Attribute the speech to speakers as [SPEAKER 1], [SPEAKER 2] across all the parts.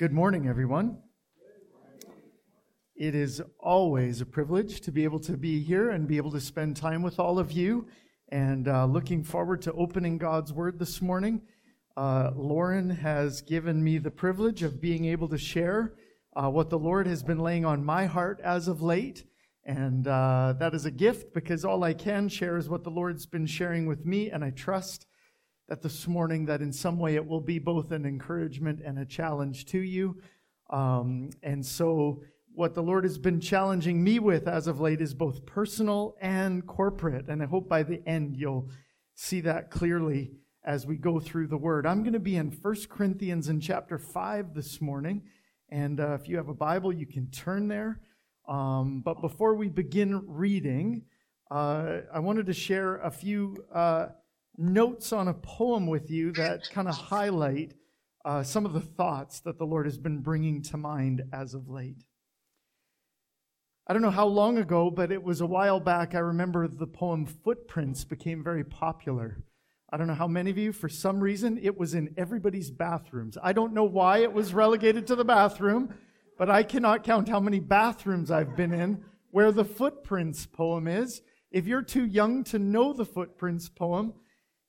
[SPEAKER 1] Good morning, everyone. It is always a privilege to be able to be here and be able to spend time with all of you. And uh, looking forward to opening God's Word this morning. Uh, Lauren has given me the privilege of being able to share uh, what the Lord has been laying on my heart as of late. And uh, that is a gift because all I can share is what the Lord's been sharing with me. And I trust that this morning that in some way it will be both an encouragement and a challenge to you. Um, and so, what the Lord has been challenging me with as of late is both personal and corporate. And I hope by the end you'll see that clearly as we go through the Word. I'm going to be in 1 Corinthians in chapter 5 this morning. And uh, if you have a Bible, you can turn there. Um, but before we begin reading, uh, I wanted to share a few. Uh, notes on a poem with you that kind of highlight uh, some of the thoughts that the Lord has been bringing to mind as of late. I don't know how long ago, but it was a while back. I remember the poem Footprints became very popular. I don't know how many of you, for some reason, it was in everybody's bathrooms. I don't know why it was relegated to the bathroom, but I cannot count how many bathrooms I've been in where the Footprints poem is. If you're too young to know the Footprints poem,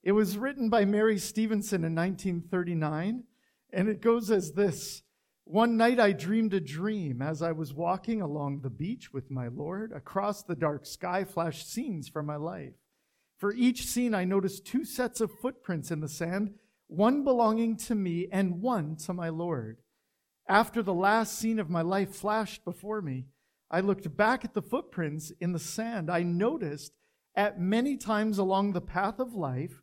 [SPEAKER 1] it was written by Mary Stevenson in 1939, and it goes as this One night I dreamed a dream as I was walking along the beach with my Lord. Across the dark sky flashed scenes from my life. For each scene, I noticed two sets of footprints in the sand, one belonging to me and one to my Lord. After the last scene of my life flashed before me, I looked back at the footprints in the sand. I noticed at many times along the path of life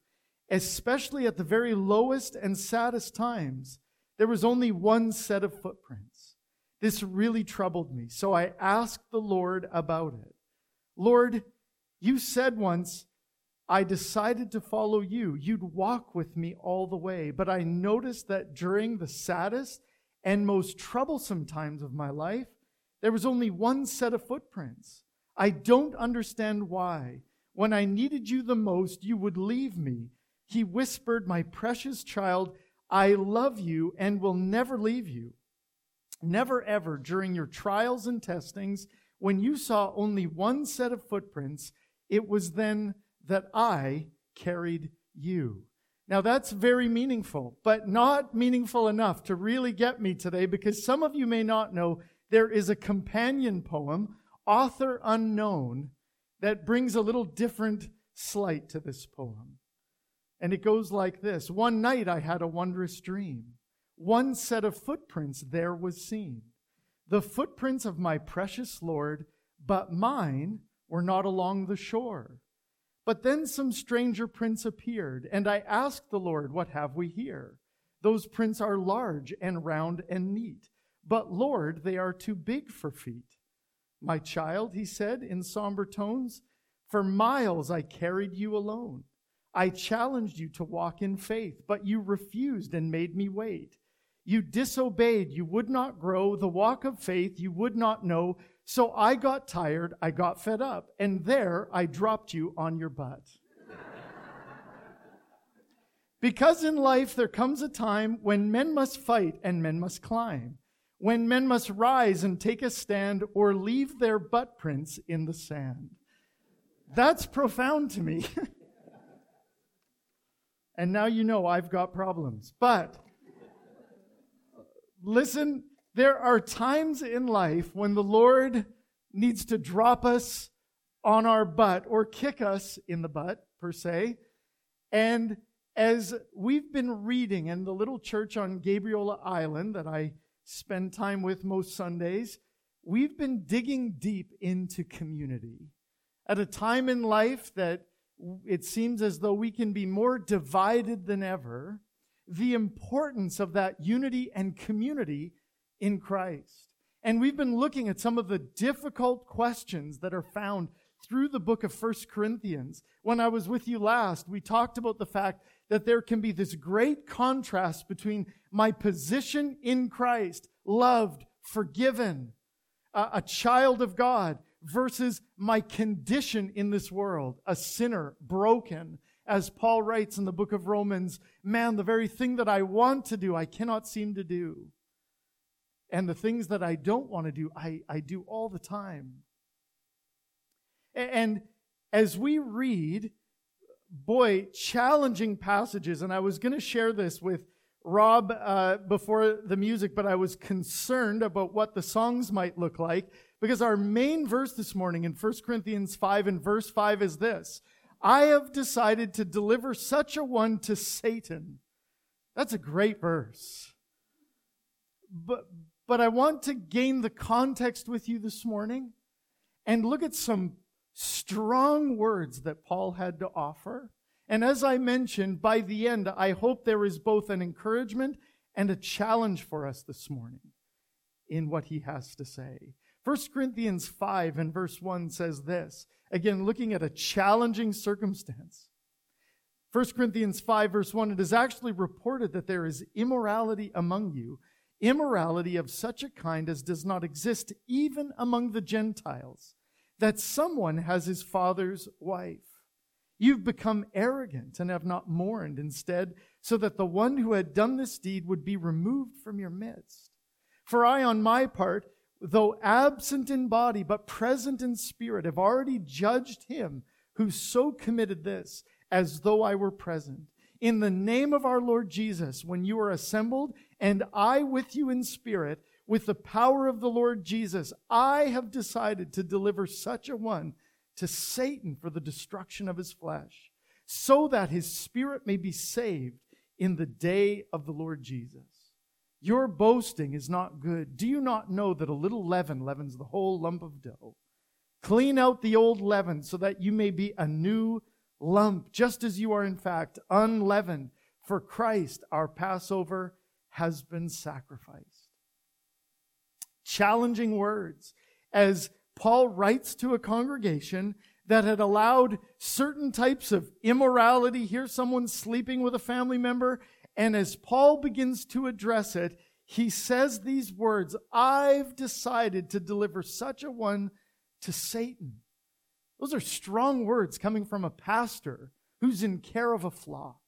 [SPEAKER 1] especially at the very lowest and saddest times, there was only one set of footprints. This really troubled me. So I asked the Lord about it. Lord, you said once, I decided to follow you. You'd walk with me all the way. But I noticed that during the saddest and most troublesome times of my life, there was only one set of footprints. I don't understand why. When I needed you the most, you would leave me he whispered, My precious child, I love you and will never leave you. Never ever during your trials and testings, when you saw only one set of footprints, it was then that I carried you. Now that's very meaningful, but not meaningful enough to really get me today because some of you may not know there is a companion poem, author unknown, that brings a little different slight to this poem. And it goes like this One night I had a wondrous dream. One set of footprints there was seen. The footprints of my precious Lord, but mine were not along the shore. But then some stranger prints appeared, and I asked the Lord, What have we here? Those prints are large and round and neat, but Lord, they are too big for feet. My child, he said in somber tones, for miles I carried you alone. I challenged you to walk in faith, but you refused and made me wait. You disobeyed, you would not grow, the walk of faith you would not know. So I got tired, I got fed up, and there I dropped you on your butt. because in life there comes a time when men must fight and men must climb, when men must rise and take a stand or leave their butt prints in the sand. That's profound to me. and now you know I've got problems. But listen, there are times in life when the Lord needs to drop us on our butt or kick us in the butt, per se. And as we've been reading in the little church on Gabriola Island that I spend time with most Sundays, we've been digging deep into community. At a time in life that it seems as though we can be more divided than ever, the importance of that unity and community in Christ. And we've been looking at some of the difficult questions that are found through the book of First Corinthians. When I was with you last, we talked about the fact that there can be this great contrast between my position in Christ, loved, forgiven, a child of God, versus my condition in this world, a sinner, broken. As Paul writes in the book of Romans, man, the very thing that I want to do, I cannot seem to do. And the things that I don't want to do, I, I do all the time. And as we read, boy, challenging passages, and I was going to share this with Rob uh, before the music, but I was concerned about what the songs might look like because our main verse this morning in 1 Corinthians 5 and verse 5 is this I have decided to deliver such a one to Satan. That's a great verse. But, but I want to gain the context with you this morning and look at some strong words that Paul had to offer. And as I mentioned, by the end, I hope there is both an encouragement and a challenge for us this morning in what he has to say. 1 Corinthians 5 and verse 1 says this. Again, looking at a challenging circumstance. 1 Corinthians 5 verse 1, it is actually reported that there is immorality among you, immorality of such a kind as does not exist even among the Gentiles, that someone has his father's wife. You've become arrogant and have not mourned instead, so that the one who had done this deed would be removed from your midst. For I, on my part, though absent in body, but present in spirit, have already judged him who so committed this, as though I were present. In the name of our Lord Jesus, when you are assembled, and I with you in spirit, with the power of the Lord Jesus, I have decided to deliver such a one to Satan for the destruction of his flesh, so that his spirit may be saved in the day of the Lord Jesus. Your boasting is not good. Do you not know that a little leaven leavens the whole lump of dough? Clean out the old leaven so that you may be a new lump, just as you are in fact unleavened. For Christ, our Passover, has been sacrificed. Challenging words as Paul writes to a congregation that had allowed certain types of immorality. Here, someone sleeping with a family member and as Paul begins to address it, he says these words I've decided to deliver such a one to Satan. Those are strong words coming from a pastor who's in care of a flock.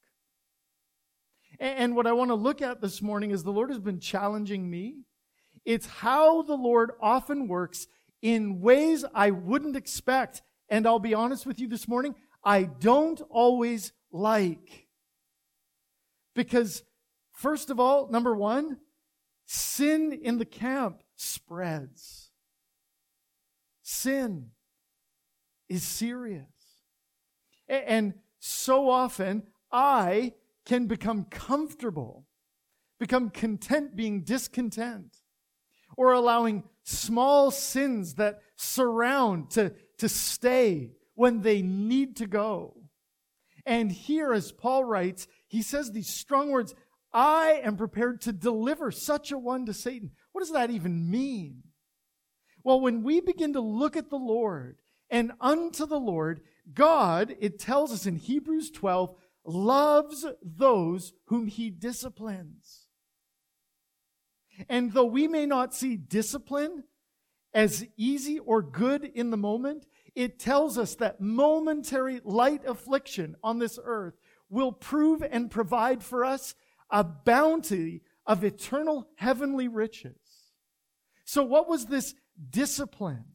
[SPEAKER 1] And what I want to look at this morning is the Lord has been challenging me. It's how the Lord often works in ways I wouldn't expect. And I'll be honest with you this morning, I don't always like. Because, first of all, number one, sin in the camp spreads. Sin is serious. And so often, I can become comfortable, become content being discontent, or allowing small sins that surround to, to stay when they need to go. And here, as Paul writes, he says these strong words I am prepared to deliver such a one to Satan. What does that even mean? Well, when we begin to look at the Lord and unto the Lord, God, it tells us in Hebrews 12, loves those whom he disciplines. And though we may not see discipline as easy or good in the moment, it tells us that momentary light affliction on this earth will prove and provide for us a bounty of eternal heavenly riches. So, what was this discipline?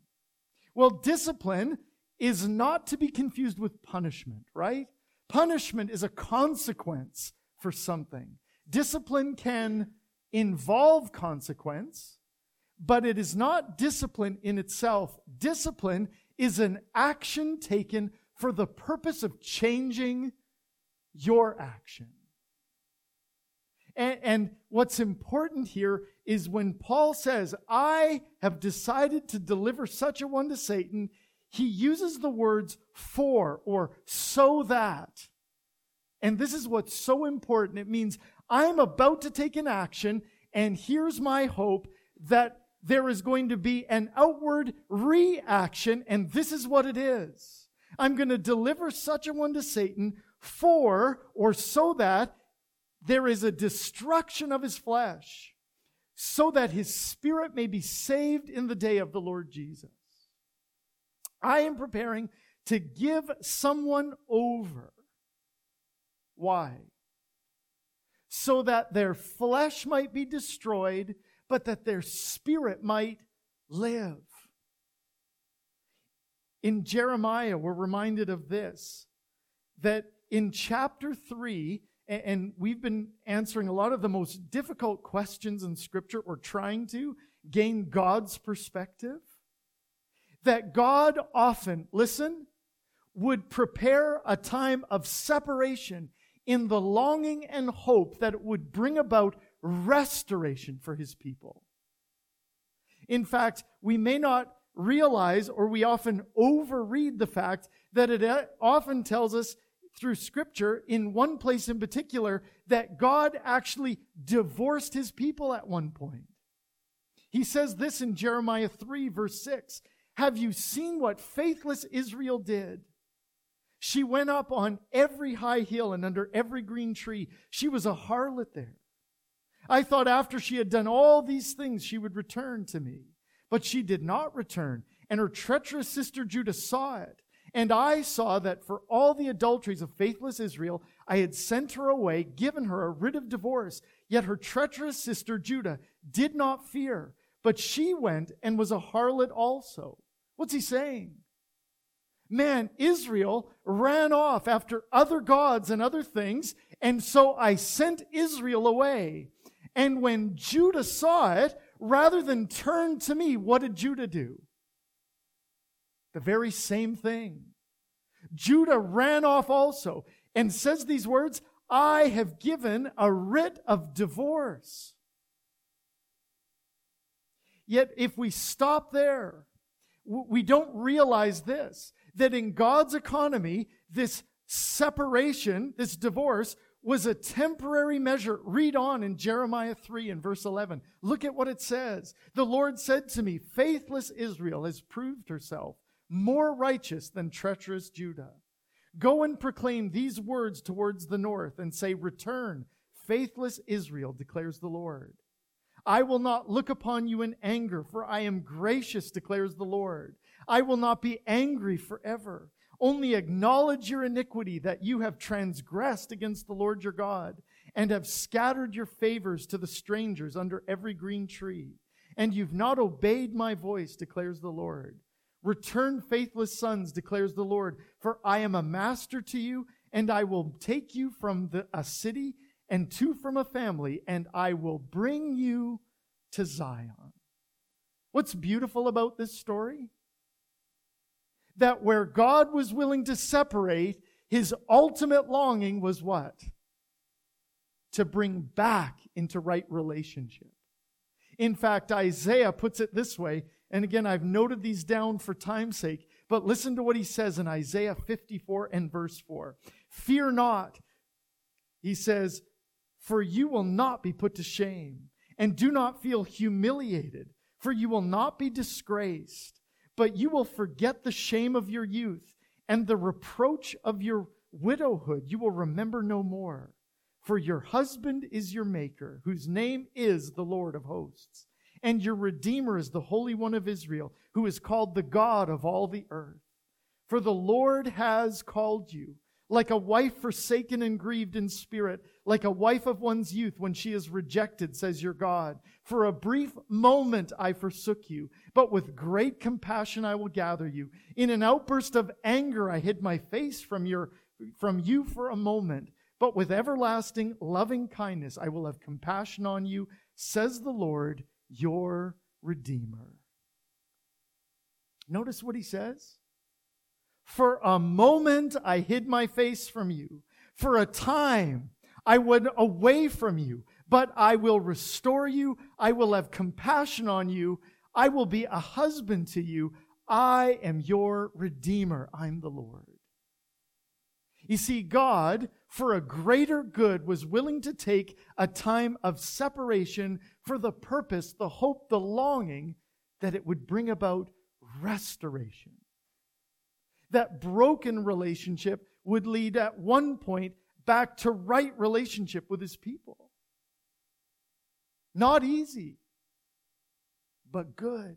[SPEAKER 1] Well, discipline is not to be confused with punishment, right? Punishment is a consequence for something. Discipline can involve consequence, but it is not discipline in itself. Discipline is an action taken for the purpose of changing your action. And, and, what's important here is when Paul says, I have decided to deliver such a one to Satan, he uses the words for or so that. And this is what's so important. It means I'm about to take an action, and here's my hope that there is going to be an outward reaction, and this is what it is. I'm going to deliver such a one to Satan for or so that there is a destruction of his flesh, so that his spirit may be saved in the day of the Lord Jesus. I am preparing to give someone over. Why? So that their flesh might be destroyed, but that their spirit might live. In Jeremiah, we're reminded of this that in chapter 3, and we've been answering a lot of the most difficult questions in Scripture, or trying to gain God's perspective. That God often, listen, would prepare a time of separation in the longing and hope that it would bring about restoration for his people. In fact, we may not realize, or we often overread the fact that it uh, often tells us through scripture, in one place in particular, that God actually divorced his people at one point. He says this in Jeremiah 3, verse 6 Have you seen what faithless Israel did? She went up on every high hill and under every green tree. She was a harlot there. I thought after she had done all these things, she would return to me. But she did not return, and her treacherous sister Judah saw it. And I saw that for all the adulteries of faithless Israel, I had sent her away, given her a writ of divorce. Yet her treacherous sister Judah did not fear, but she went and was a harlot also. What's he saying? Man, Israel ran off after other gods and other things, and so I sent Israel away. And when Judah saw it, rather than turn to me, what did Judah do? The very same thing. Judah ran off also and says these words I have given a writ of divorce. Yet, if we stop there, we don't realize this that in God's economy, this separation, this divorce, was a temporary measure. Read on in Jeremiah 3 and verse 11. Look at what it says. The Lord said to me, Faithless Israel has proved herself more righteous than treacherous Judah. Go and proclaim these words towards the north and say, Return, faithless Israel, declares the Lord. I will not look upon you in anger, for I am gracious, declares the Lord. I will not be angry forever. Only acknowledge your iniquity that you have transgressed against the Lord your God and have scattered your favors to the strangers under every green tree. And you've not obeyed my voice, declares the Lord. Return, faithless sons, declares the Lord, for I am a master to you, and I will take you from the, a city and two from a family, and I will bring you to Zion. What's beautiful about this story? That where God was willing to separate, his ultimate longing was what? To bring back into right relationship. In fact, Isaiah puts it this way and again, I've noted these down for time's sake, but listen to what he says in Isaiah 54 and verse 4. Fear not, he says, for you will not be put to shame, and do not feel humiliated, for you will not be disgraced, but you will forget the shame of your youth, and the reproach of your widowhood you will remember no more. For your husband is your maker, whose name is the Lord of hosts and your Redeemer is the Holy One of Israel, who is called the God of all the earth. For the Lord has called you, like a wife forsaken and grieved in spirit, like a wife of one's youth when she is rejected, says your God. For a brief moment I forsook you, but with great compassion I will gather you. In an outburst of anger I hid my face from your from you for a moment, but with everlasting loving kindness I will have compassion on you, says the Lord your Redeemer. Notice what he says. For a moment I hid my face from you. For a time I went away from you. But I will restore you. I will have compassion on you. I will be a husband to you. I am your Redeemer. I'm the Lord. You see, God, for a greater good, was willing to take a time of separation for the purpose, the hope, the longing that it would bring about restoration. That broken relationship would lead at one point back to right relationship with his people. Not easy, but good.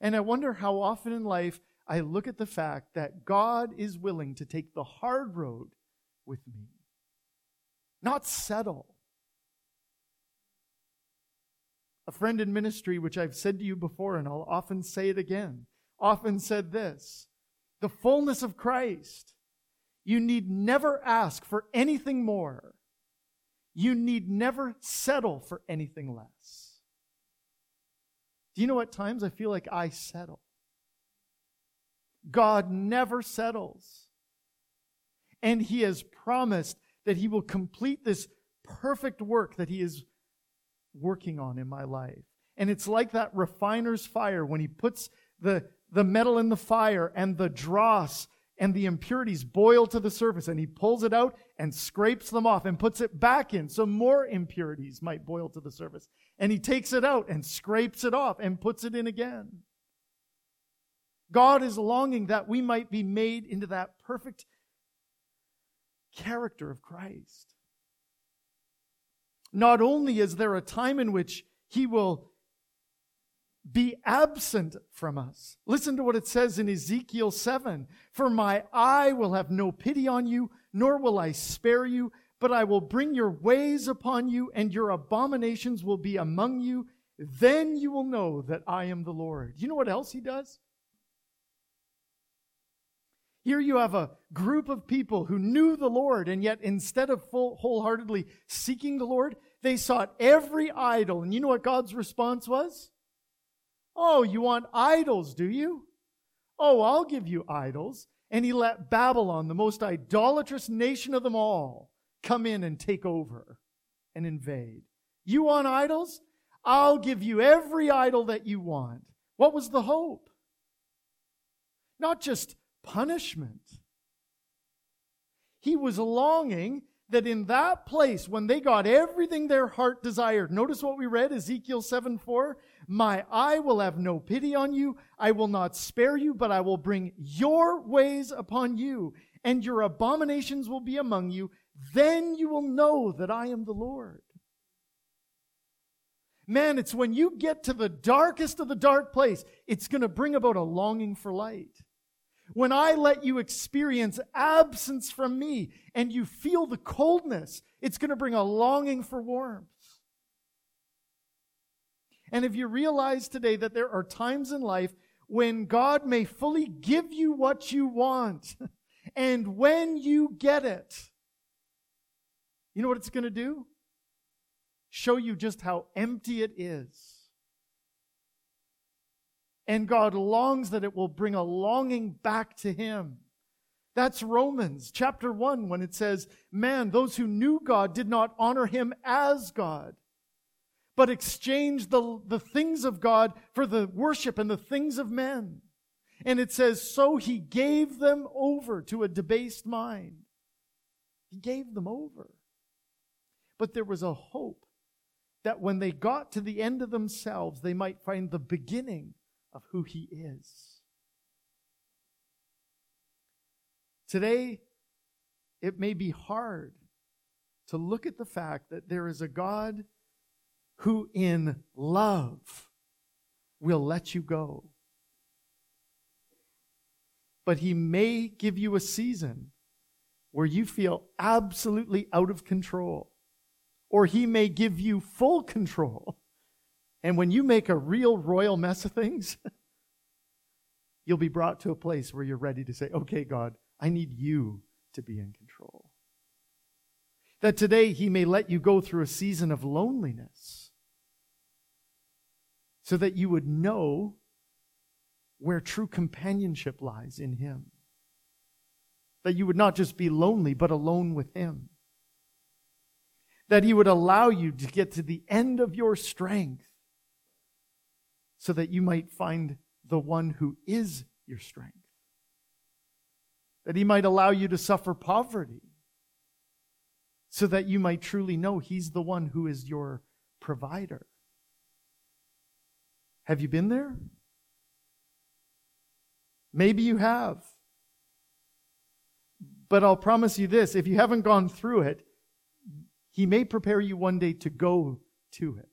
[SPEAKER 1] And I wonder how often in life I look at the fact that God is willing to take the hard road with me, not settle A friend in ministry, which I've said to you before, and I'll often say it again, often said this the fullness of Christ. You need never ask for anything more. You need never settle for anything less. Do you know at times I feel like I settle? God never settles. And He has promised that He will complete this perfect work that He is working on in my life. And it's like that refiner's fire when He puts the, the metal in the fire and the dross and the impurities boil to the surface and He pulls it out and scrapes them off and puts it back in so more impurities might boil to the surface. And He takes it out and scrapes it off and puts it in again. God is longing that we might be made into that perfect character of Christ. Not only is there a time in which he will be absent from us. Listen to what it says in Ezekiel 7 For my eye will have no pity on you, nor will I spare you, but I will bring your ways upon you, and your abominations will be among you. Then you will know that I am the Lord. You know what else he does? Here you have a group of people who knew the Lord, and yet instead of full, wholeheartedly seeking the Lord, they sought every idol. And you know what God's response was? Oh, you want idols, do you? Oh, I'll give you idols. And he let Babylon, the most idolatrous nation of them all, come in and take over and invade. You want idols? I'll give you every idol that you want. What was the hope? Not just punishment. He was longing that in that place, when they got everything their heart desired, notice what we read, Ezekiel 7 4. My eye will have no pity on you. I will not spare you, but I will bring your ways upon you, and your abominations will be among you. Then you will know that I am the Lord. Man, it's when you get to the darkest of the dark place, it's going to bring about a longing for light. When I let you experience absence from me and you feel the coldness, it's going to bring a longing for warmth. And if you realize today that there are times in life when God may fully give you what you want, and when you get it, you know what it's going to do? Show you just how empty it is. And God longs that it will bring a longing back to Him. That's Romans chapter 1 when it says, Man, those who knew God did not honor Him as God, but exchanged the, the things of God for the worship and the things of men. And it says, So He gave them over to a debased mind. He gave them over. But there was a hope that when they got to the end of themselves, they might find the beginning of who He is. Today, it may be hard to look at the fact that there is a God who, in love, will let you go. But He may give you a season where you feel absolutely out of control, or He may give you full control and when you make a real royal mess of things, you'll be brought to a place where you're ready to say, okay, God, I need you to be in control. That today He may let you go through a season of loneliness so that you would know where true companionship lies in Him. That you would not just be lonely, but alone with Him. That He would allow you to get to the end of your strength so that you might find the one who is your strength. That he might allow you to suffer poverty so that you might truly know he's the one who is your provider. Have you been there? Maybe you have. But I'll promise you this if you haven't gone through it, he may prepare you one day to go to it.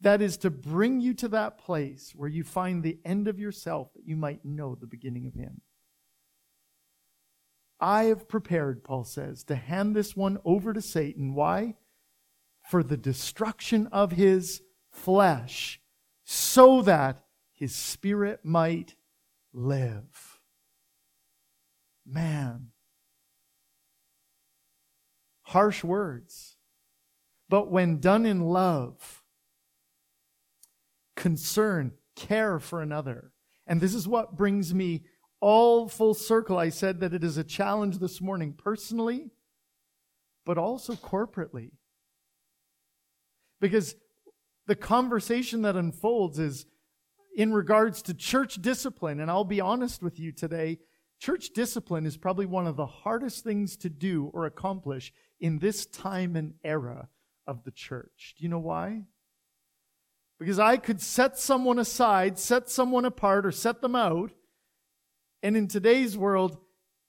[SPEAKER 1] That is to bring you to that place where you find the end of yourself that you might know the beginning of Him. I have prepared, Paul says, to hand this one over to Satan. Why? for the destruction of his flesh, so that his spirit might live. Man. Harsh words. But when done in love, concern, care for another. And this is what brings me all full circle. I said that it is a challenge this morning personally, but also corporately. Because the conversation that unfolds is in regards to church discipline. And I'll be honest with you today church discipline is probably one of the hardest things to do or accomplish in this time and era of the church. Do you know why? Because I could set someone aside, set someone apart, or set them out. And in today's world,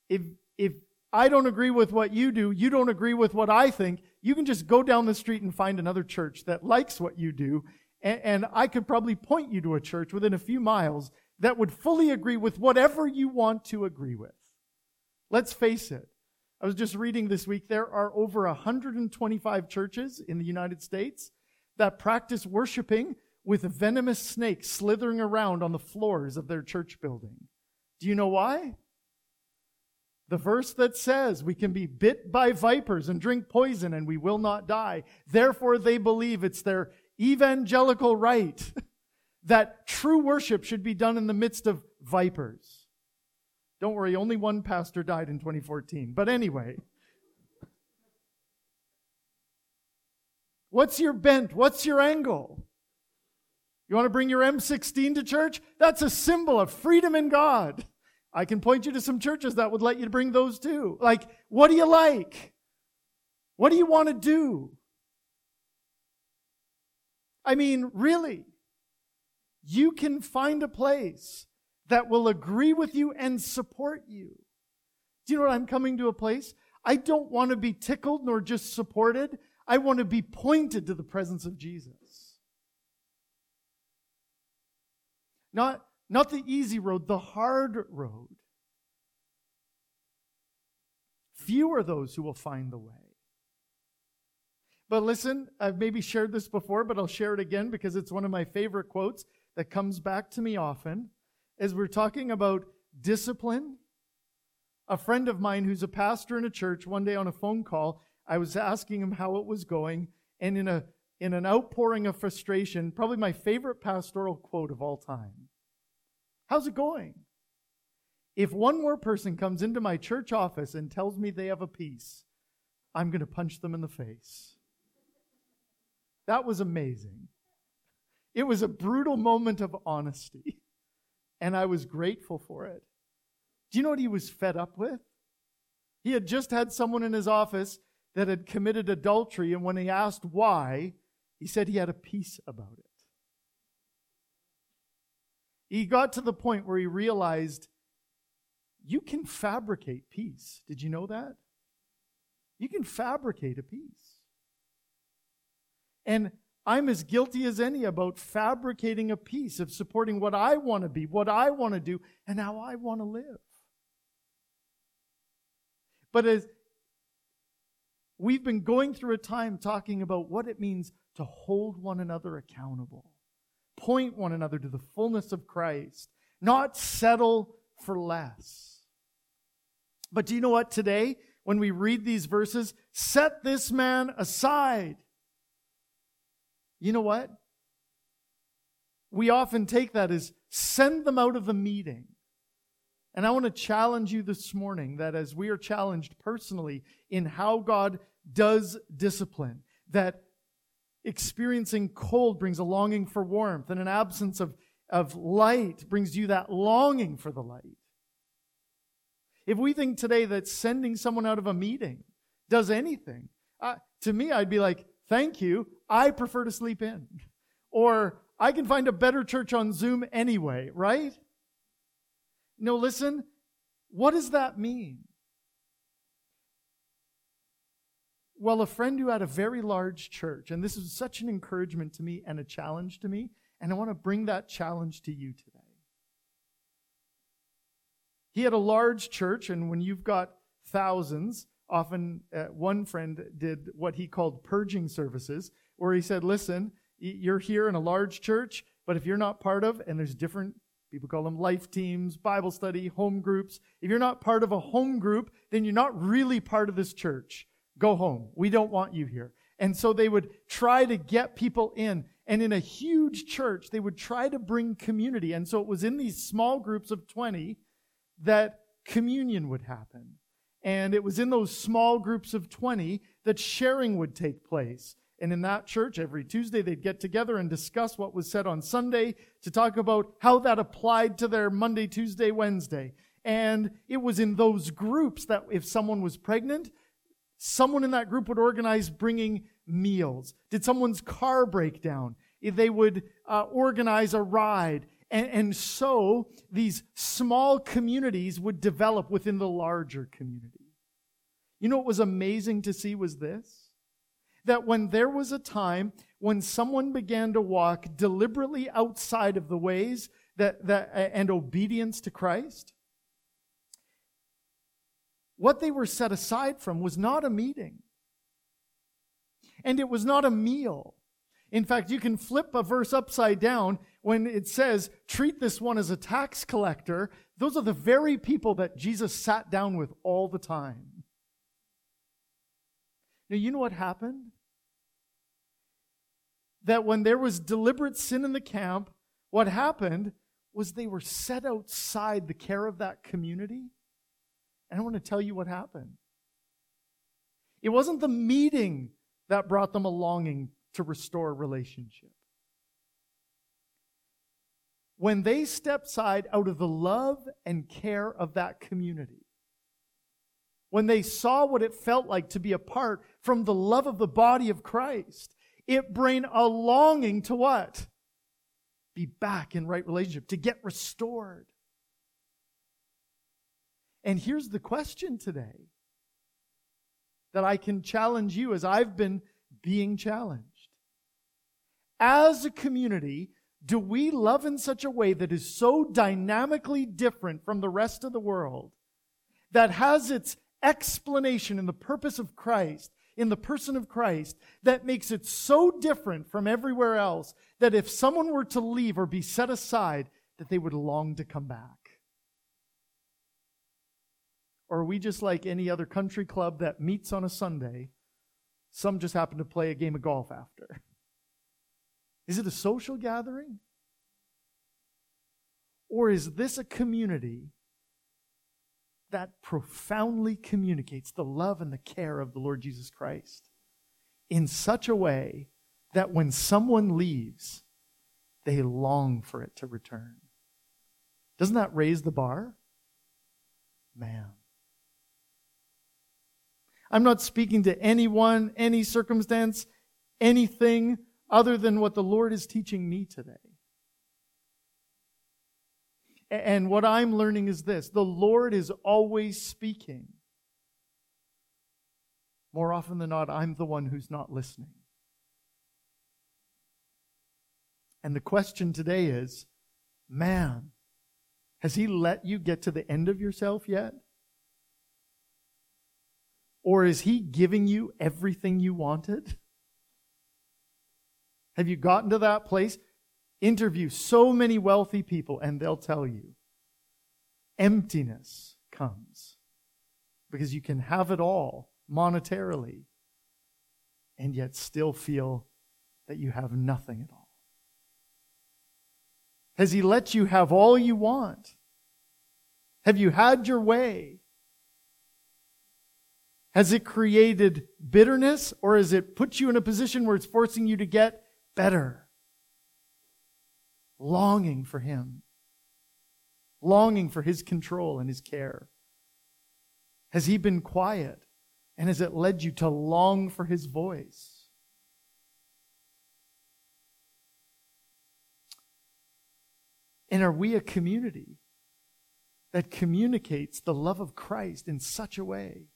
[SPEAKER 1] if, if I don't agree with what you do, you don't agree with what I think, you can just go down the street and find another church that likes what you do. And, and I could probably point you to a church within a few miles that would fully agree with whatever you want to agree with. Let's face it. I was just reading this week, there are over 125 churches in the United States that practice worshiping with venomous snakes slithering around on the floors of their church building. Do you know why? The verse that says we can be bit by vipers and drink poison and we will not die. Therefore, they believe it's their evangelical right that true worship should be done in the midst of vipers. Don't worry, only one pastor died in 2014. But anyway, what's your bent? What's your angle? You want to bring your M16 to church? That's a symbol of freedom in God. I can point you to some churches that would let you bring those too. Like, what do you like? What do you want to do? I mean, really, you can find a place that will agree with you and support you. Do you know what? I'm coming to a place. I don't want to be tickled nor just supported. I want to be pointed to the presence of Jesus. Not, not the easy road, the hard road. Few are those who will find the way. But listen, I've maybe shared this before, but I'll share it again because it's one of my favorite quotes that comes back to me often. As we're talking about discipline, a friend of mine who's a pastor in a church, one day on a phone call, I was asking him how it was going, and in a in an outpouring of frustration, probably my favorite pastoral quote of all time. How's it going? If one more person comes into my church office and tells me they have a peace, I'm going to punch them in the face. That was amazing. It was a brutal moment of honesty, and I was grateful for it. Do you know what he was fed up with? He had just had someone in his office that had committed adultery, and when he asked why, he said he had a peace about it. He got to the point where he realized you can fabricate peace. Did you know that? You can fabricate a peace. And I'm as guilty as any about fabricating a peace of supporting what I want to be, what I want to do, and how I want to live. But as we've been going through a time talking about what it means to hold one another accountable, point one another to the fullness of Christ, not settle for less. But do you know what? Today, when we read these verses, set this man aside. You know what? We often take that as send them out of the meeting. And I want to challenge you this morning that as we are challenged personally in how God does discipline, that experiencing cold brings a longing for warmth, and an absence of, of light brings you that longing for the light. If we think today that sending someone out of a meeting does anything, uh, to me, I'd be like, thank you. I prefer to sleep in. Or I can find a better church on Zoom anyway, right? No, listen, what does that mean? Well, a friend who had a very large church, and this is such an encouragement to me and a challenge to me, and I want to bring that challenge to you today. He had a large church, and when you've got thousands, often, uh, one friend did what he called purging services, where he said, Listen, you're here in a large church, but if you're not part of, and there's different People call them life teams, Bible study, home groups. If you're not part of a home group, then you're not really part of this church. Go home. We don't want you here. And so they would try to get people in. And in a huge church, they would try to bring community. And so it was in these small groups of 20 that communion would happen. And it was in those small groups of 20 that sharing would take place. And in that church, every Tuesday, they'd get together and discuss what was said on Sunday to talk about how that applied to their Monday, Tuesday, Wednesday. And it was in those groups that if someone was pregnant, someone in that group would organize bringing meals. Did someone's car break down? They would uh, organize a ride. And, and so these small communities would develop within the larger community. You know what was amazing to see was this? that when there was a time when someone began to walk deliberately outside of the ways that, that and obedience to Christ, what they were set aside from was not a meeting. And it was not a meal. In fact, you can flip a verse upside down when it says, treat this one as a tax collector. Those are the very people that Jesus sat down with all the time. Now, you know what happened? That when there was deliberate sin in the camp, what happened was they were set outside the care of that community. And I want to tell you what happened. It wasn't the meeting that brought them a longing to restore relationship. When they stepped aside out of the love and care of that community, when they saw what it felt like to be apart from the love of the body of Christ, it bring a longing to what? Be back in right relationship, to get restored. And here's the question today that I can challenge you as I've been being challenged. As a community, do we love in such a way that is so dynamically different from the rest of the world that has its explanation in the purpose of Christ, in the person of Christ, that makes it so different from everywhere else that if someone were to leave or be set aside, that they would long to come back? Or are we just like any other country club that meets on a Sunday? Some just happen to play a game of golf after. Is it a social gathering? Or is this a community that profoundly communicates the love and the care of the Lord Jesus Christ in such a way that when someone leaves, they long for it to return. Doesn't that raise the bar? Man. I'm not speaking to anyone, any circumstance, anything other than what the Lord is teaching me today. And what I'm learning is this the Lord is always speaking. More often than not, I'm the one who's not listening. And the question today is man, has He let you get to the end of yourself yet? Or is He giving you everything you wanted? Have you gotten to that place? Interview so many wealthy people, and they'll tell you emptiness comes because you can have it all monetarily and yet still feel that you have nothing at all. Has He let you have all you want? Have you had your way? Has it created bitterness or has it put you in a position where it's forcing you to get better? longing for Him, longing for His control and His care? Has He been quiet? And has it led you to long for His voice? And are we a community that communicates the love of Christ in such a way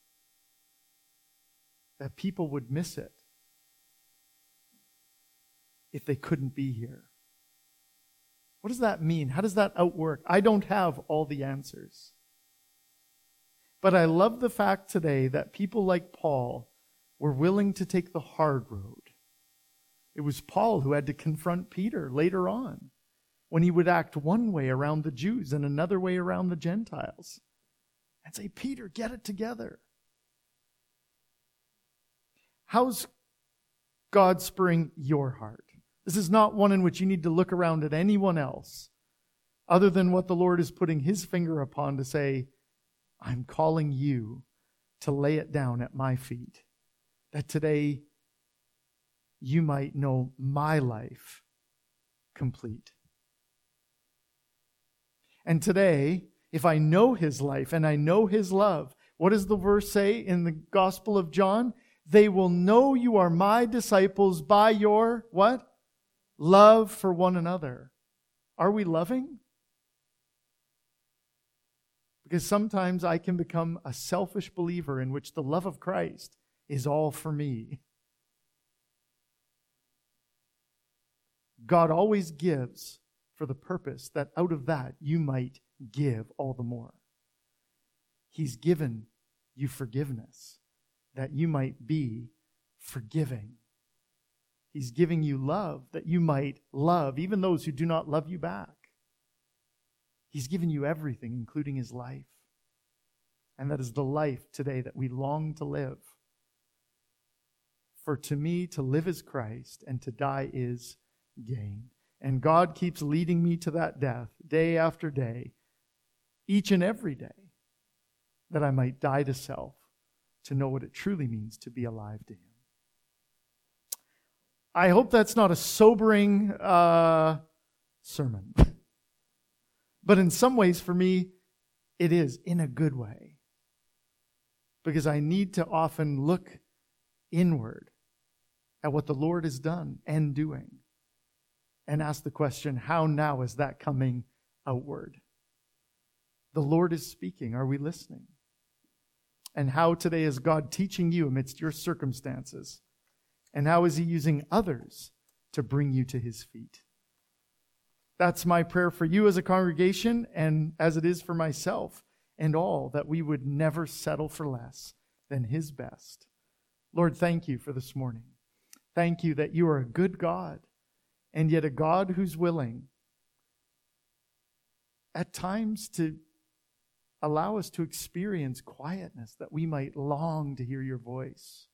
[SPEAKER 1] that people would miss it if they couldn't be here? What does that mean? How does that outwork? I don't have all the answers. But I love the fact today that people like Paul were willing to take the hard road. It was Paul who had to confront Peter later on when he would act one way around the Jews and another way around the Gentiles and say, Peter, get it together. How's God spurring your heart? This is not one in which you need to look around at anyone else other than what the Lord is putting his finger upon to say, I'm calling you to lay it down at my feet. That today you might know my life complete. And today, if I know his life and I know his love, what does the verse say in the Gospel of John? They will know you are my disciples by your what? Love for one another. Are we loving? Because sometimes I can become a selfish believer in which the love of Christ is all for me. God always gives for the purpose that out of that you might give all the more. He's given you forgiveness that you might be forgiving. He's giving you love that you might love even those who do not love you back. He's given you everything, including his life. And that is the life today that we long to live. For to me, to live is Christ, and to die is gain. And God keeps leading me to that death day after day, each and every day, that I might die to self, to know what it truly means to be alive to Him. I hope that's not a sobering uh, sermon. But in some ways, for me, it is in a good way. Because I need to often look inward at what the Lord has done and doing and ask the question how now is that coming outward? The Lord is speaking. Are we listening? And how today is God teaching you amidst your circumstances? And how is He using others to bring you to His feet? That's my prayer for you as a congregation and as it is for myself and all, that we would never settle for less than His best. Lord, thank you for this morning. Thank you that you are a good God and yet a God who's willing at times to allow us to experience quietness that we might long to hear your voice.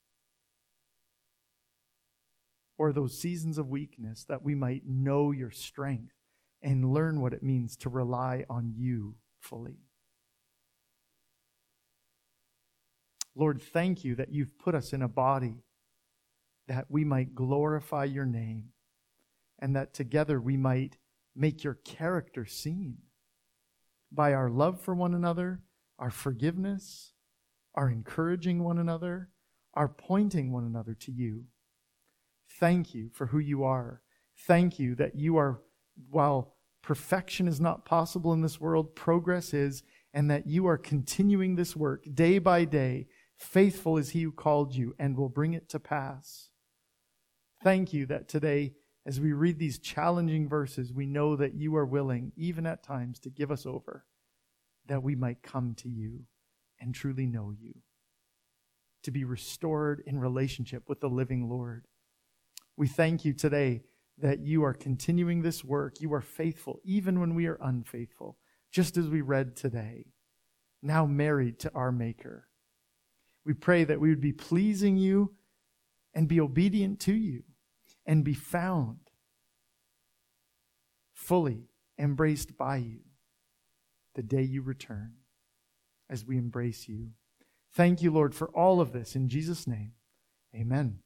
[SPEAKER 1] Or those seasons of weakness that we might know your strength and learn what it means to rely on you fully. Lord, thank you that you've put us in a body that we might glorify your name and that together we might make your character seen by our love for one another, our forgiveness, our encouraging one another, our pointing one another to you. Thank you for who you are. Thank you that you are while perfection is not possible in this world, progress is, and that you are continuing this work day by day. Faithful is he who called you and will bring it to pass. Thank you that today, as we read these challenging verses, we know that you are willing, even at times, to give us over, that we might come to you and truly know you, to be restored in relationship with the living Lord. We thank you today that you are continuing this work. You are faithful, even when we are unfaithful, just as we read today. Now married to our Maker. We pray that we would be pleasing you and be obedient to you and be found fully embraced by you the day you return as we embrace you. Thank you, Lord, for all of this. In Jesus' name, amen.